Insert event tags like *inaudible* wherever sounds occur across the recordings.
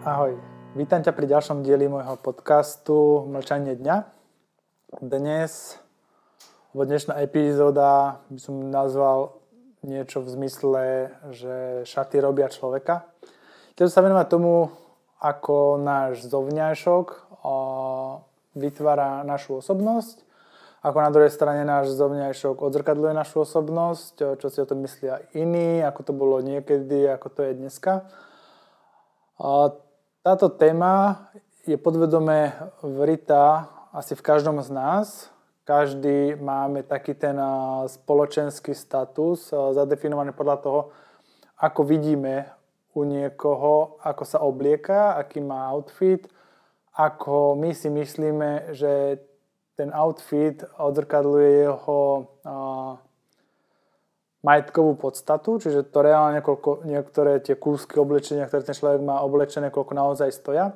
Ahoj, vítam ťa pri ďalšom dieli môjho podcastu Mlčanie dňa. Dnes, alebo dnešná epizóda by som nazval niečo v zmysle, že šaty robia človeka. Chcem sa venovať tomu, ako náš zovňajšok vytvára našu osobnosť, ako na druhej strane náš zovňajšok odzrkadluje našu osobnosť, čo si o tom myslia iní, ako to bolo niekedy, ako to je dneska. Táto téma je podvedome vrita asi v každom z nás. Každý máme taký ten spoločenský status zadefinovaný podľa toho, ako vidíme u niekoho, ako sa oblieka, aký má outfit, ako my si myslíme, že ten outfit odzrkadluje jeho majetkovú podstatu, čiže to reálne, koľko niektoré tie kúsky oblečenia, ktoré ten človek má oblečené, koľko naozaj stoja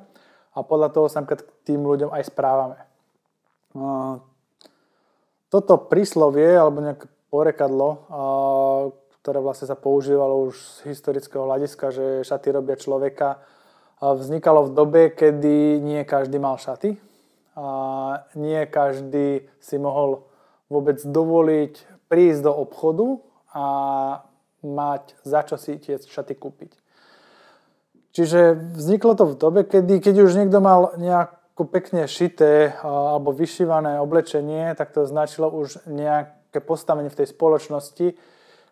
a podľa toho sa k tým ľuďom aj správame. Toto príslovie, alebo nejaké porekadlo, ktoré vlastne sa používalo už z historického hľadiska, že šaty robia človeka, vznikalo v dobe, kedy nie každý mal šaty. A nie každý si mohol vôbec dovoliť prísť do obchodu a mať za čo si tie šaty kúpiť. Čiže vzniklo to v dobe, kedy, keď už niekto mal nejako pekne šité alebo vyšívané oblečenie, tak to značilo už nejaké postavenie v tej spoločnosti,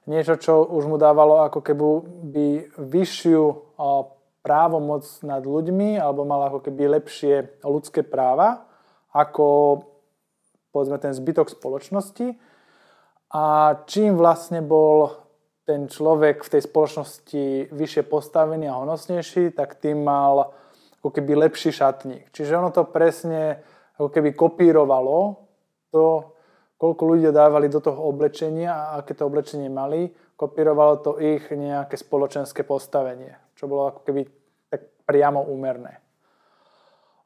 niečo, čo už mu dávalo ako keby by vyššiu právomoc nad ľuďmi alebo mal ako keby lepšie ľudské práva ako povedzme ten zbytok spoločnosti a čím vlastne bol ten človek v tej spoločnosti vyššie postavený a honosnejší, tak tým mal ako keby lepší šatník. Čiže ono to presne ako keby kopírovalo to, koľko ľudia dávali do toho oblečenia a aké to oblečenie mali, kopírovalo to ich nejaké spoločenské postavenie, čo bolo ako keby tak priamo úmerné.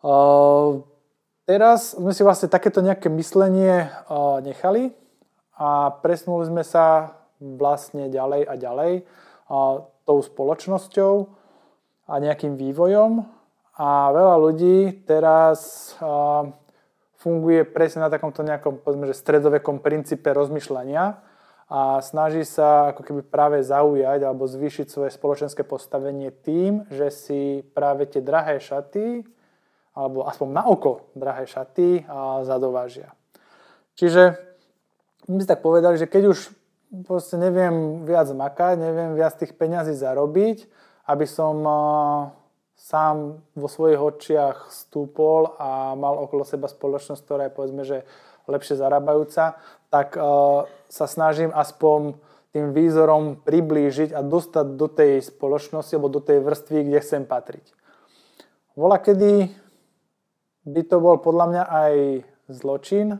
Uh, teraz sme si vlastne takéto nejaké myslenie uh, nechali a presnuli sme sa vlastne ďalej a ďalej a, tou spoločnosťou a nejakým vývojom a veľa ľudí teraz a, funguje presne na takomto nejakom povedzme, že stredovekom princípe rozmýšľania a snaží sa ako keby práve zaujať alebo zvýšiť svoje spoločenské postavenie tým, že si práve tie drahé šaty alebo aspoň na oko drahé šaty a zadovážia. Čiže my si tak povedali, že keď už proste neviem viac makať, neviem viac tých peňazí zarobiť, aby som sám vo svojich očiach stúpol a mal okolo seba spoločnosť, ktorá je povedzme, že lepšie zarábajúca, tak sa snažím aspoň tým výzorom priblížiť a dostať do tej spoločnosti alebo do tej vrstvy, kde chcem patriť. Vola kedy by to bol podľa mňa aj zločin,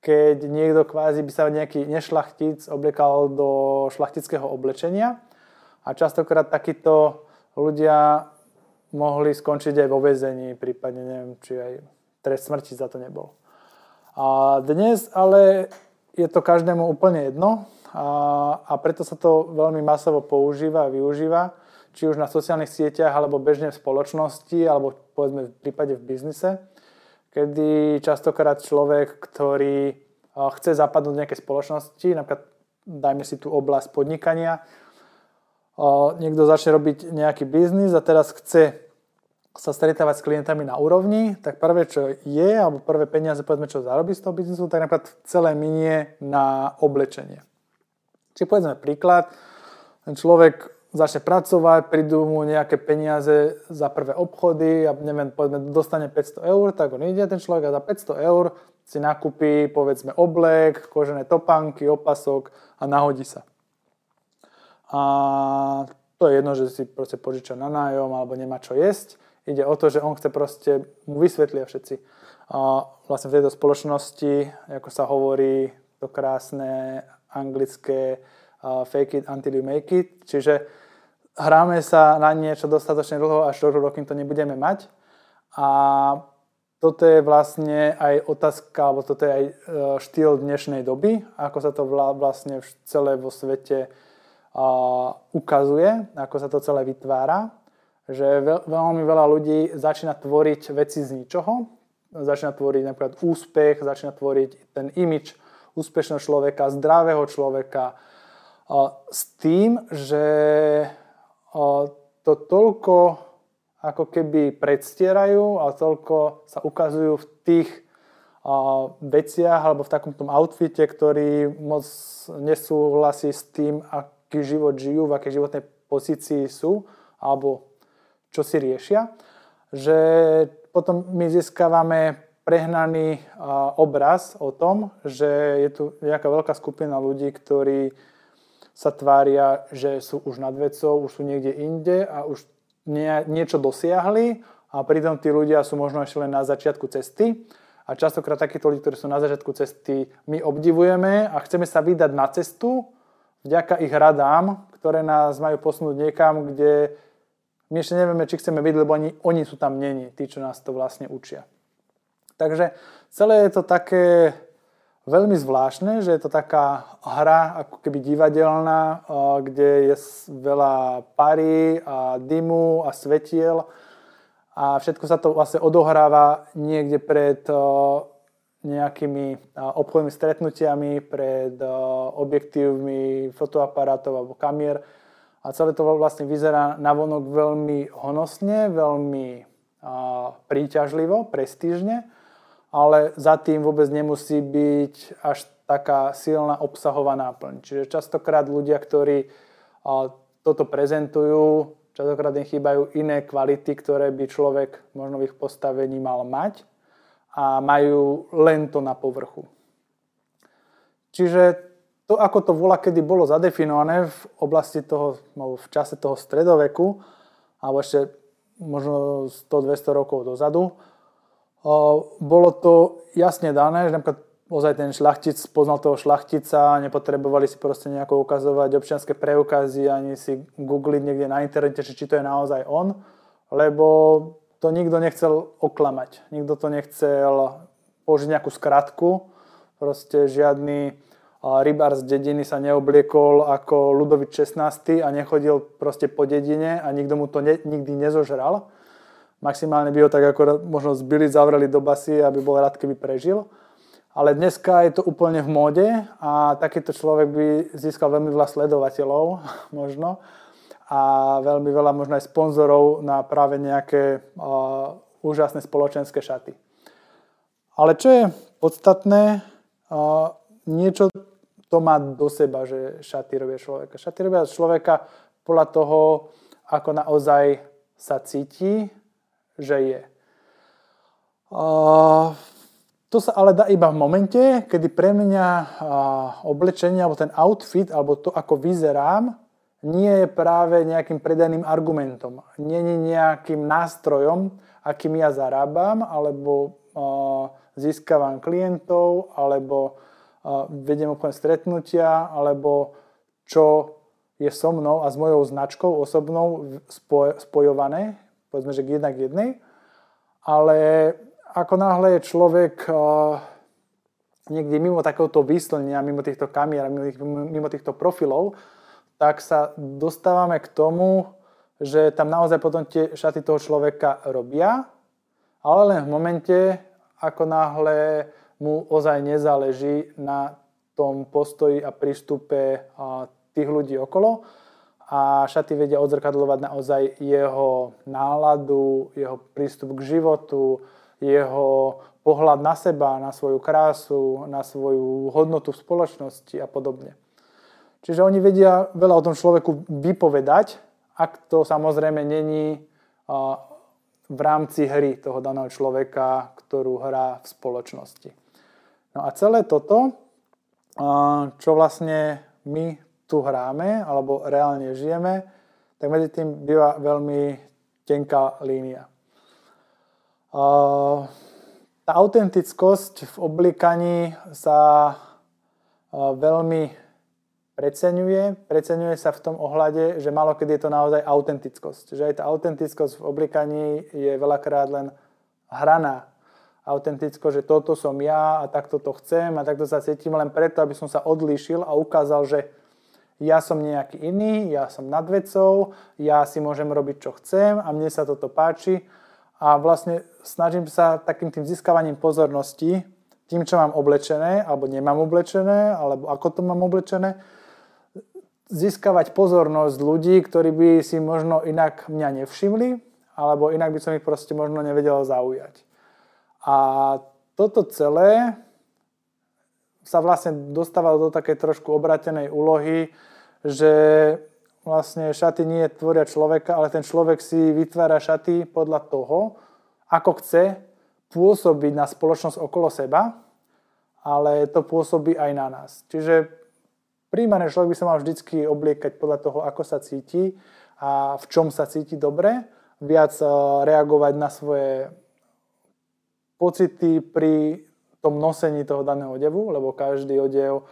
keď niekto kvázi by sa nejaký nešlachtic obliekal do šlachtického oblečenia a častokrát takíto ľudia mohli skončiť aj vo väzení, prípadne neviem, či aj trest smrti za to nebol. A dnes ale je to každému úplne jedno a, a preto sa to veľmi masovo používa a využíva, či už na sociálnych sieťach, alebo bežne v spoločnosti, alebo povedzme v prípade v biznise kedy častokrát človek, ktorý chce zapadnúť do nejakej spoločnosti, napríklad dajme si tú oblasť podnikania, niekto začne robiť nejaký biznis a teraz chce sa stretávať s klientami na úrovni, tak prvé, čo je, alebo prvé peniaze, povedzme, čo zarobí z toho biznisu, tak napríklad celé minie na oblečenie. Čiže povedzme príklad, ten človek začne pracovať, prídu mu nejaké peniaze za prvé obchody a neviem, povedzme, dostane 500 eur, tak on ide ten človek a za 500 eur si nakúpi, povedzme, oblek, kožené topánky, opasok a nahodí sa. A to je jedno, že si proste požiča na nájom alebo nemá čo jesť. Ide o to, že on chce proste, mu vysvetlia všetci. A vlastne v tejto spoločnosti, ako sa hovorí, to krásne anglické fake it until you make it, čiže hráme sa na niečo dostatočne dlho, až do kým to nebudeme mať. A toto je vlastne aj otázka, alebo toto je aj e, štýl dnešnej doby, ako sa to vlastne celé vo svete ukazuje, ako sa to celé vytvára. Že veľmi veľa ľudí začína tvoriť veci z ničoho, začína tvoriť napríklad úspech, začína tvoriť ten imič úspešného človeka, zdravého človeka, s tým, že to toľko ako keby predstierajú a toľko sa ukazujú v tých veciach alebo v takom tom outfite, ktorý moc nesúhlasí s tým, aký život žijú, v akej životnej pozícii sú alebo čo si riešia, že potom my získavame prehnaný obraz o tom, že je tu nejaká veľká skupina ľudí, ktorí sa tvária, že sú už nad vecou, už sú niekde inde a už nie, niečo dosiahli a pritom tí ľudia sú možno ešte len na začiatku cesty. A častokrát takíto ľudí, ktorí sú na začiatku cesty, my obdivujeme a chceme sa vydať na cestu vďaka ich radám, ktoré nás majú posunúť niekam, kde my ešte nevieme, či chceme byť, lebo oni, oni sú tam není, tí, čo nás to vlastne učia. Takže celé je to také veľmi zvláštne, že je to taká hra ako keby divadelná, kde je veľa pary a dymu a svetiel. A všetko sa to vlastne odohráva niekde pred nejakými obchodnými stretnutiami, pred objektívmi fotoaparátov alebo kamier. A celé to vlastne vyzerá navonok veľmi honosne, veľmi príťažlivo, prestížne ale za tým vôbec nemusí byť až taká silná obsahová náplň. Čiže častokrát ľudia, ktorí toto prezentujú, častokrát im chýbajú iné kvality, ktoré by človek možno v ich postavení mal mať a majú len to na povrchu. Čiže to, ako to volá, kedy bolo zadefinované v oblasti toho, v čase toho stredoveku, alebo ešte možno 100-200 rokov dozadu, bolo to jasne dané, že napríklad ozaj ten šľachtic poznal toho šľachtica, nepotrebovali si proste nejako ukazovať občianské preukazy, ani si googliť niekde na internete, či to je naozaj on, lebo to nikto nechcel oklamať. Nikto to nechcel použiť nejakú skratku, proste žiadny rybár z dediny sa neobliekol ako Ludovič 16. a nechodil proste po dedine a nikto mu to ne, nikdy nezožral Maximálne by ho tak ako možno zbili, zavreli do basy, aby bol rád, keby prežil. Ale dneska je to úplne v móde a takýto človek by získal veľmi veľa sledovateľov *laughs* možno a veľmi veľa možno aj sponzorov na práve nejaké uh, úžasné spoločenské šaty. Ale čo je podstatné, uh, niečo to má do seba, že šaty robia človeka. Šaty robia človeka podľa toho, ako naozaj sa cíti, že je. Uh, to sa ale dá iba v momente, kedy pre mňa uh, oblečenie alebo ten outfit alebo to, ako vyzerám, nie je práve nejakým predajným argumentom. Nie je nejakým nástrojom, akým ja zarábam, alebo uh, získavam klientov, alebo uh, vediem úplne stretnutia, alebo čo je so mnou a s mojou značkou osobnou spoj, spojované povedzme, že k jednak jednej, ale ako náhle je človek uh, niekde mimo takéhoto výslenia, mimo týchto kamier, mimo, mimo týchto profilov, tak sa dostávame k tomu, že tam naozaj potom tie šaty toho človeka robia, ale len v momente, ako náhle mu ozaj nezáleží na tom postoji a prístupe tých ľudí okolo, a šaty vedia odzrkadľovať naozaj jeho náladu, jeho prístup k životu, jeho pohľad na seba, na svoju krásu, na svoju hodnotu v spoločnosti a podobne. Čiže oni vedia veľa o tom človeku vypovedať, ak to samozrejme není v rámci hry toho daného človeka, ktorú hrá v spoločnosti. No a celé toto, čo vlastne my tu hráme alebo reálne žijeme, tak medzi tým býva veľmi tenká línia. Tá autentickosť v oblikaní sa veľmi preceňuje. Preceňuje sa v tom ohľade, že malo kedy je to naozaj autentickosť. Že aj tá autentickosť v oblikaní je veľakrát len hraná. Autenticko, že toto som ja a takto to chcem a takto sa cítim len preto, aby som sa odlíšil a ukázal, že ja som nejaký iný, ja som nad vecou, ja si môžem robiť, čo chcem a mne sa toto páči a vlastne snažím sa takým tým získavaním pozornosti, tým, čo mám oblečené, alebo nemám oblečené, alebo ako to mám oblečené, získavať pozornosť ľudí, ktorí by si možno inak mňa nevšimli, alebo inak by som ich proste možno nevedel zaujať. A toto celé sa vlastne dostáva do takej trošku obratenej úlohy, že vlastne šaty nie tvoria človeka, ale ten človek si vytvára šaty podľa toho, ako chce pôsobiť na spoločnosť okolo seba, ale to pôsobí aj na nás. Čiže príjmané človek by sa mal vždycky obliekať podľa toho, ako sa cíti a v čom sa cíti dobre, viac eh, reagovať na svoje pocity pri tom nosení toho daného odevu, lebo každý odev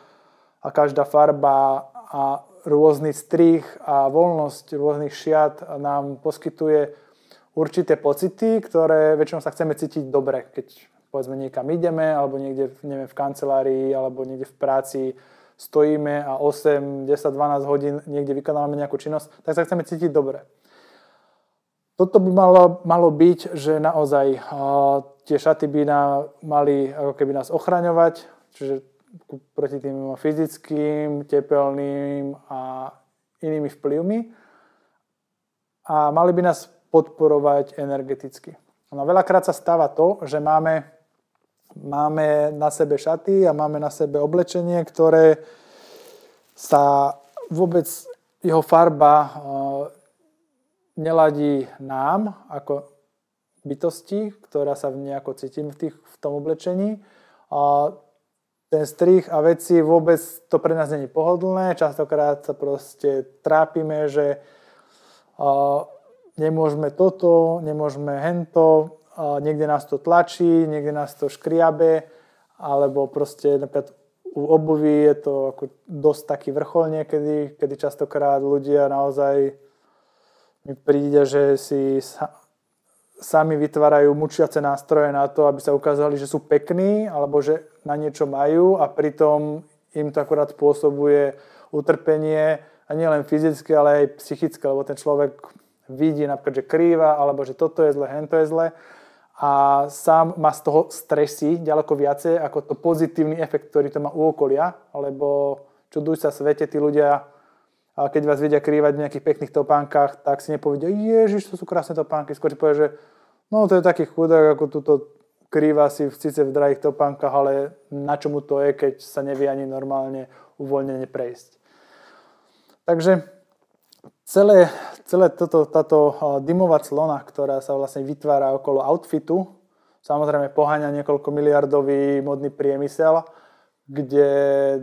a každá farba a rôzny strih a voľnosť rôznych šiat nám poskytuje určité pocity, ktoré väčšinou sa chceme cítiť dobre, keď povedzme niekam ideme, alebo niekde neviem, v kancelárii, alebo niekde v práci stojíme a 8, 10, 12 hodín niekde vykonávame nejakú činnosť, tak sa chceme cítiť dobre. Toto by malo, malo byť, že naozaj tie šaty by nám mali ako keby nás ochraňovať, čiže proti tým fyzickým, tepelným a inými vplyvmi a mali by nás podporovať energeticky. No veľakrát sa stáva to, že máme, máme na sebe šaty a máme na sebe oblečenie, ktoré sa vôbec jeho farba neladí nám ako bytosti, ktorá sa nejako cítim v, tých, v tom oblečení. A ten strih a veci vôbec to pre nás není pohodlné. Častokrát sa proste trápime, že a, nemôžeme toto, nemôžeme hento, a niekde nás to tlačí, niekde nás to škriabe, alebo proste napríklad u obuvy je to ako dosť taký vrchol niekedy, kedy častokrát ľudia naozaj mi príde, že si sa, sami vytvárajú mučiace nástroje na to, aby sa ukázali, že sú pekní alebo že na niečo majú a pritom im to akurát spôsobuje utrpenie a nie len fyzické, ale aj psychické, lebo ten človek vidí napríklad, že krýva alebo že toto je zle, hento je zle a sám má z toho stresy ďaleko viacej ako to pozitívny efekt, ktorý to má u okolia, lebo čuduj sa svete, tí ľudia a keď vás vidia krývať v nejakých pekných topánkach, tak si nepovedia, ježiš, to sú krásne topánky. Skôr povie, že no to je taký chudák, ako túto krýva si v, síce v drahých topánkach, ale na čomu to je, keď sa nevie ani normálne uvoľnene prejsť. Takže celé, celé toto, táto dymová clona, ktorá sa vlastne vytvára okolo outfitu, samozrejme poháňa niekoľko miliardový modný priemysel, kde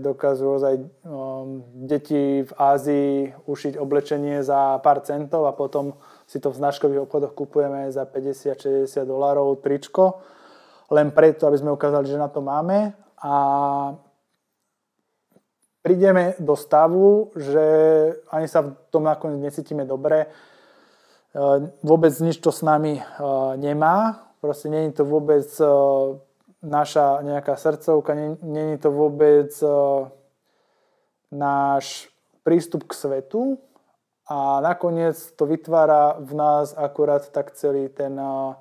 dokážu ozaj um, deti v Ázii ušiť oblečenie za pár centov a potom si to v značkových obchodoch kupujeme za 50-60 dolárov tričko, len preto, aby sme ukázali, že na to máme. A prídeme do stavu, že ani sa v tom nakoniec necítime dobre, uh, vôbec nič to s nami uh, nemá, proste je to vôbec uh, naša nejaká srdcovka, není to vôbec uh, náš prístup k svetu. A nakoniec to vytvára v nás akurát tak celý ten uh,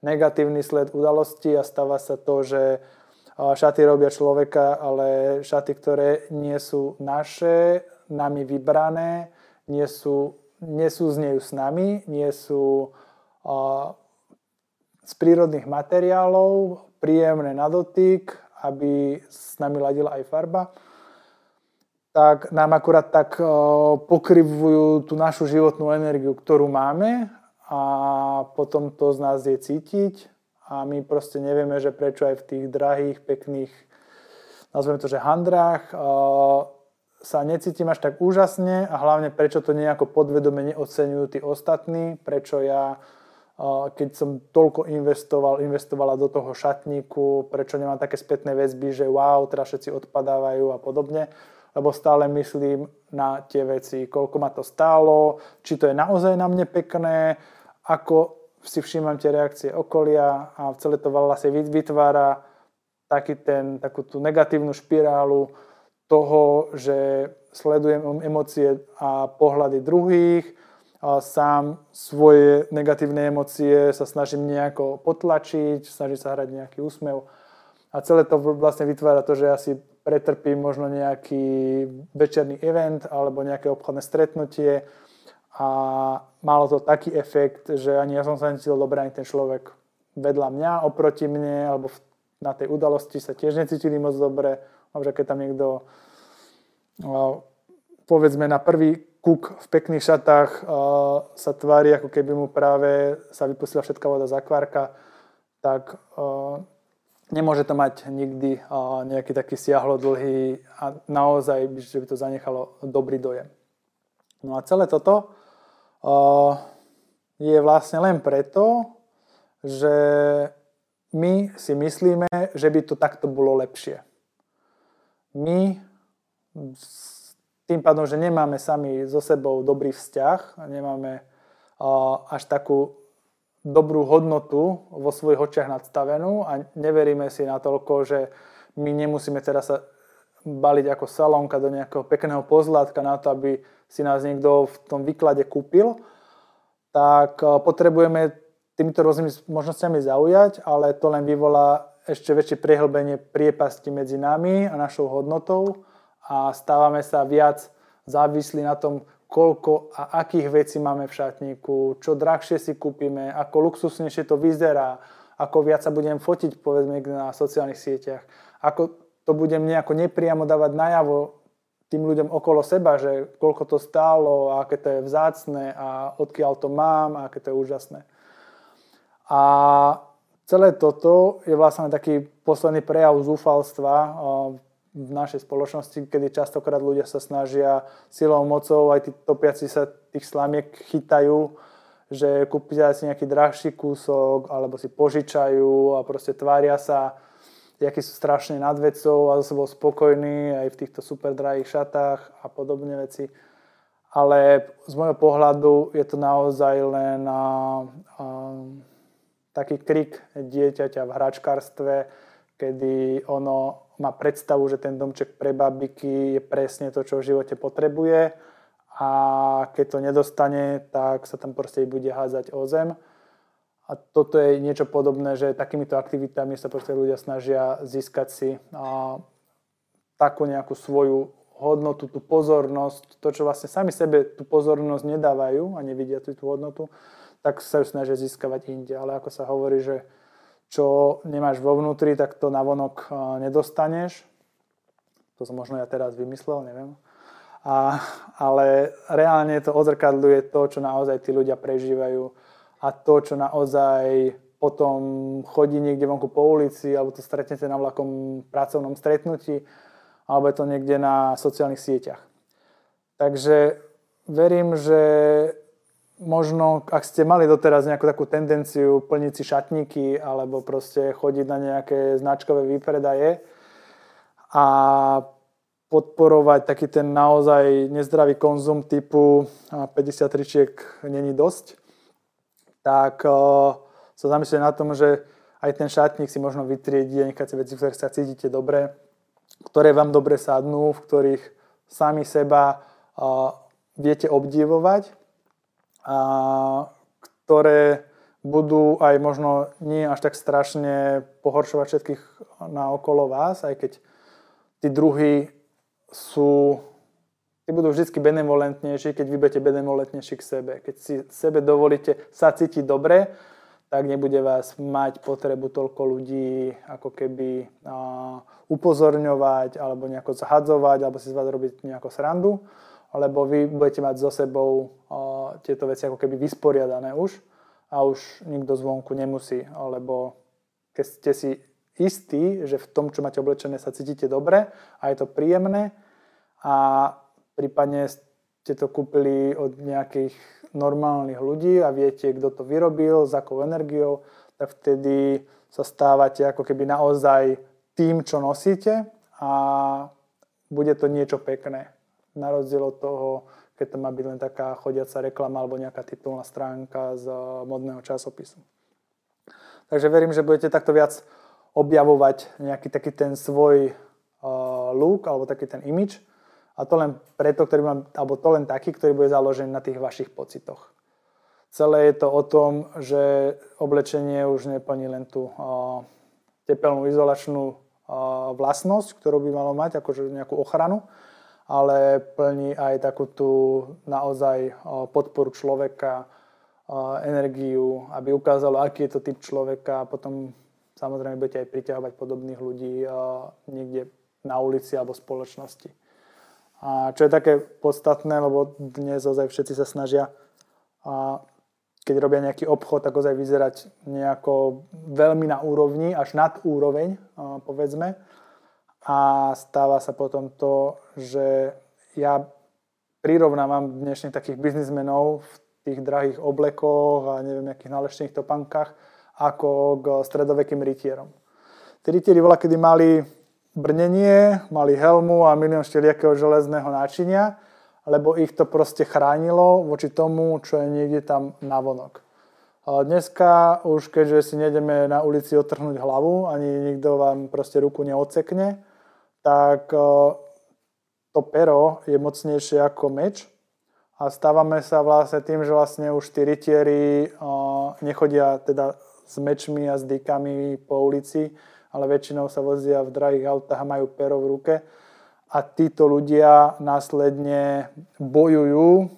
negatívny sled udalosti a stáva sa to, že uh, šaty robia človeka, ale šaty, ktoré nie sú naše, nami vybrané, nie sú, nie sú z nej s nami, nie sú z prírodných materiálov, príjemné na dotyk, aby s nami ladila aj farba, tak nám akurát tak pokryvujú tú našu životnú energiu, ktorú máme a potom to z nás je cítiť. A my proste nevieme, že prečo aj v tých drahých, pekných, nazveme to, že handrách sa necítim až tak úžasne a hlavne prečo to nejako podvedome neocenujú tí ostatní, prečo ja keď som toľko investoval, investovala do toho šatníku, prečo nemám také spätné väzby, že wow, teraz všetci odpadávajú a podobne, lebo stále myslím na tie veci, koľko ma to stálo, či to je naozaj na mne pekné, ako si všímam tie reakcie okolia a celé to vlastne vytvára taký ten, takú tú negatívnu špirálu toho, že sledujem emócie a pohľady druhých, sám svoje negatívne emócie sa snažím nejako potlačiť, snažím sa hrať nejaký úsmev a celé to vlastne vytvára to, že ja si pretrpím možno nejaký večerný event alebo nejaké obchodné stretnutie a malo to taký efekt, že ani ja som sa necítil dobre, ani ten človek vedľa mňa, oproti mne alebo na tej udalosti sa tiež necítili moc dobre. Že keď tam niekto povedzme na prvý kuk v pekných šatách uh, sa tvári, ako keby mu práve sa vypustila všetká voda z akvárka, tak uh, nemôže to mať nikdy uh, nejaký taký siahlo dlhý a naozaj, že by to zanechalo dobrý dojem. No a celé toto uh, je vlastne len preto, že my si myslíme, že by to takto bolo lepšie. My tým pádom, že nemáme sami so sebou dobrý vzťah nemáme až takú dobrú hodnotu vo svojich očiach nadstavenú a neveríme si natoľko, že my nemusíme teraz sa baliť ako salónka do nejakého pekného pozlátka na to, aby si nás niekto v tom výklade kúpil, tak potrebujeme týmito rôznymi možnosťami zaujať, ale to len vyvolá ešte väčšie prehlbenie priepasti medzi nami a našou hodnotou a stávame sa viac závislí na tom, koľko a akých vecí máme v šatníku, čo drahšie si kúpime, ako luxusnejšie to vyzerá, ako viac sa budem fotiť povedzme na sociálnych sieťach, ako to budem nejako nepriamo dávať najavo tým ľuďom okolo seba, že koľko to stálo, a aké to je vzácne a odkiaľ to mám a aké to je úžasné. A celé toto je vlastne taký posledný prejav zúfalstva v našej spoločnosti, kedy častokrát ľudia sa snažia silou, mocou, aj tí topiaci sa tých slamiek chytajú, že kúpia si nejaký drahší kúsok, alebo si požičajú a proste tvária sa, akí sú strašne nad vecou a sebou spokojní aj v týchto super drahých šatách a podobne veci. Ale z môjho pohľadu je to naozaj len a, a, taký krik dieťaťa v hračkárstve, kedy ono má predstavu, že ten domček pre babiky je presne to, čo v živote potrebuje a keď to nedostane, tak sa tam proste bude házať o zem. A toto je niečo podobné, že takýmito aktivitami sa proste ľudia snažia získať si a, takú nejakú svoju hodnotu, tú pozornosť, to, čo vlastne sami sebe tú pozornosť nedávajú a nevidia tú, tú hodnotu, tak sa ju snažia získavať inde. Ale ako sa hovorí, že čo nemáš vo vnútri, tak to navonok nedostaneš. To som možno ja teraz vymyslel, neviem. A, ale reálne to odzrkadľuje to, čo naozaj tí ľudia prežívajú a to, čo naozaj potom chodí niekde vonku po ulici alebo to stretnete na vlakom pracovnom stretnutí alebo je to niekde na sociálnych sieťach. Takže verím, že možno, ak ste mali doteraz nejakú takú tendenciu plniť si šatníky alebo proste chodiť na nejaké značkové výpredaje a podporovať taký ten naozaj nezdravý konzum typu 50 tričiek není dosť, tak sa zamyslieť na tom, že aj ten šatník si možno vytriedí a nechať si veci, v ktorých sa cítite dobre, ktoré vám dobre sadnú, v ktorých sami seba viete obdivovať a ktoré budú aj možno nie až tak strašne pohoršovať všetkých na okolo vás, aj keď tí druhí sú, tí budú vždy benevolentnejší, keď vy budete benevolentnejší k sebe. Keď si sebe dovolíte sa cítiť dobre, tak nebude vás mať potrebu toľko ľudí ako keby upozorňovať alebo nejako zhadzovať alebo si z vás robiť nejako srandu lebo vy budete mať so sebou uh, tieto veci ako keby vysporiadané už a už nikto zvonku nemusí, alebo keď ste si istí, že v tom, čo máte oblečené, sa cítite dobre a je to príjemné a prípadne ste to kúpili od nejakých normálnych ľudí a viete, kto to vyrobil, s akou energiou, tak vtedy sa stávate ako keby naozaj tým, čo nosíte a bude to niečo pekné na rozdiel od toho, keď to má byť len taká chodiaca reklama alebo nejaká titulná stránka z modného časopisu. Takže verím, že budete takto viac objavovať nejaký taký ten svoj uh, look alebo taký ten image A to len preto, ktorý mám, alebo to len taký, ktorý bude založený na tých vašich pocitoch. Celé je to o tom, že oblečenie už neplní len tú uh, tepelnú izolačnú uh, vlastnosť, ktorú by malo mať, akože nejakú ochranu, ale plní aj takú tú naozaj podporu človeka, energiu, aby ukázalo, aký je to typ človeka a potom samozrejme budete aj priťahovať podobných ľudí niekde na ulici alebo spoločnosti. A čo je také podstatné, lebo dnes ozaj všetci sa snažia, a keď robia nejaký obchod, tak ozaj vyzerať nejako veľmi na úrovni, až nad úroveň, povedzme. A stáva sa potom to, že ja prirovnávam dnešných takých biznismenov v tých drahých oblekoch a neviem, akých naleštených topankách, ako k stredovekým rytierom. Tí rytieri bola, kedy mali brnenie, mali helmu a milión šteliakého železného náčinia, lebo ich to proste chránilo voči tomu, čo je niekde tam navonok. Dneska už keďže si nejdeme na ulici otrhnúť hlavu, ani nikto vám proste ruku neocekne, tak e, to pero je mocnejšie ako meč a stávame sa vlastne tým, že vlastne už tí rytieri e, nechodia teda s mečmi a s dýkami po ulici, ale väčšinou sa vozia v drahých autách a majú pero v ruke. A títo ľudia následne bojujú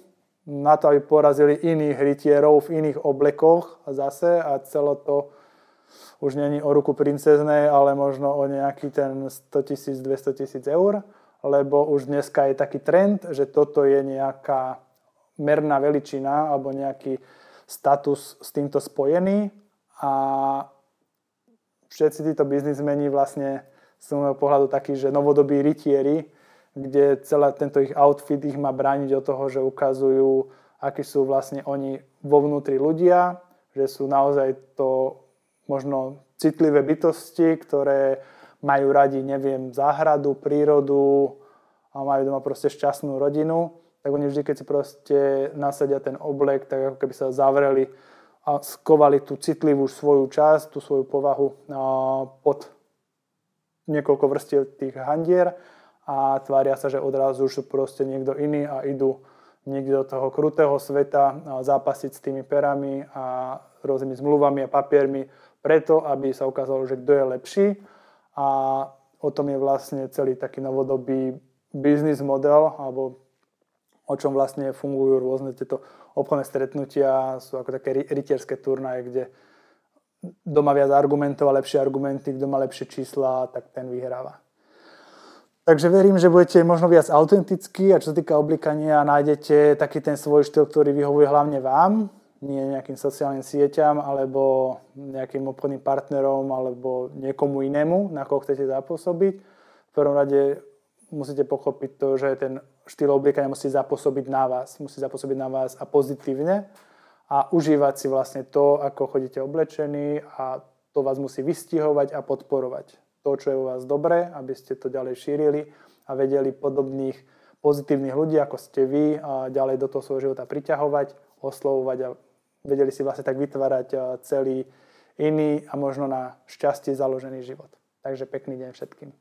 na to, aby porazili iných rytierov v iných oblekoch zase a celé to už není o ruku princeznej, ale možno o nejaký ten 100 tisíc, 200 tisíc eur, lebo už dneska je taký trend, že toto je nejaká merná veličina alebo nejaký status s týmto spojený a všetci títo biznismeni vlastne z môjho pohľadu takí, že novodobí rytieri, kde celý tento ich outfit ich má brániť od toho, že ukazujú, akí sú vlastne oni vo vnútri ľudia, že sú naozaj to možno citlivé bytosti, ktoré majú radi, neviem, záhradu, prírodu a majú doma proste šťastnú rodinu, tak oni vždy, keď si proste nasadia ten oblek, tak ako keby sa zavreli a skovali tú citlivú svoju časť, tú svoju povahu pod niekoľko vrstiev tých handier a tvária sa, že odrazu už sú proste niekto iný a idú niekde do toho krutého sveta zápasiť s tými perami a rôznymi zmluvami a papiermi preto, aby sa ukázalo, že kto je lepší. A o tom je vlastne celý taký novodobý biznis model alebo o čom vlastne fungujú rôzne tieto obchodné stretnutia, sú ako také rytierské turnaje, kde kto má viac argumentov a lepšie argumenty, kto má lepšie čísla, tak ten vyhráva. Takže verím, že budete možno viac autentickí a čo sa týka oblikania, nájdete taký ten svoj štýl, ktorý vyhovuje hlavne vám, nie nejakým sociálnym sieťam alebo nejakým obchodným partnerom alebo niekomu inému, na koho chcete zapôsobiť. V prvom rade musíte pochopiť to, že ten štýl obliekania musí zapôsobiť na vás. Musí zapôsobiť na vás a pozitívne a užívať si vlastne to, ako chodíte oblečení a to vás musí vystihovať a podporovať. To, čo je u vás dobré, aby ste to ďalej šírili a vedeli podobných pozitívnych ľudí, ako ste vy, a ďalej do toho svojho života priťahovať, oslovovať a vedeli si vlastne tak vytvárať celý iný a možno na šťastie založený život. Takže pekný deň všetkým.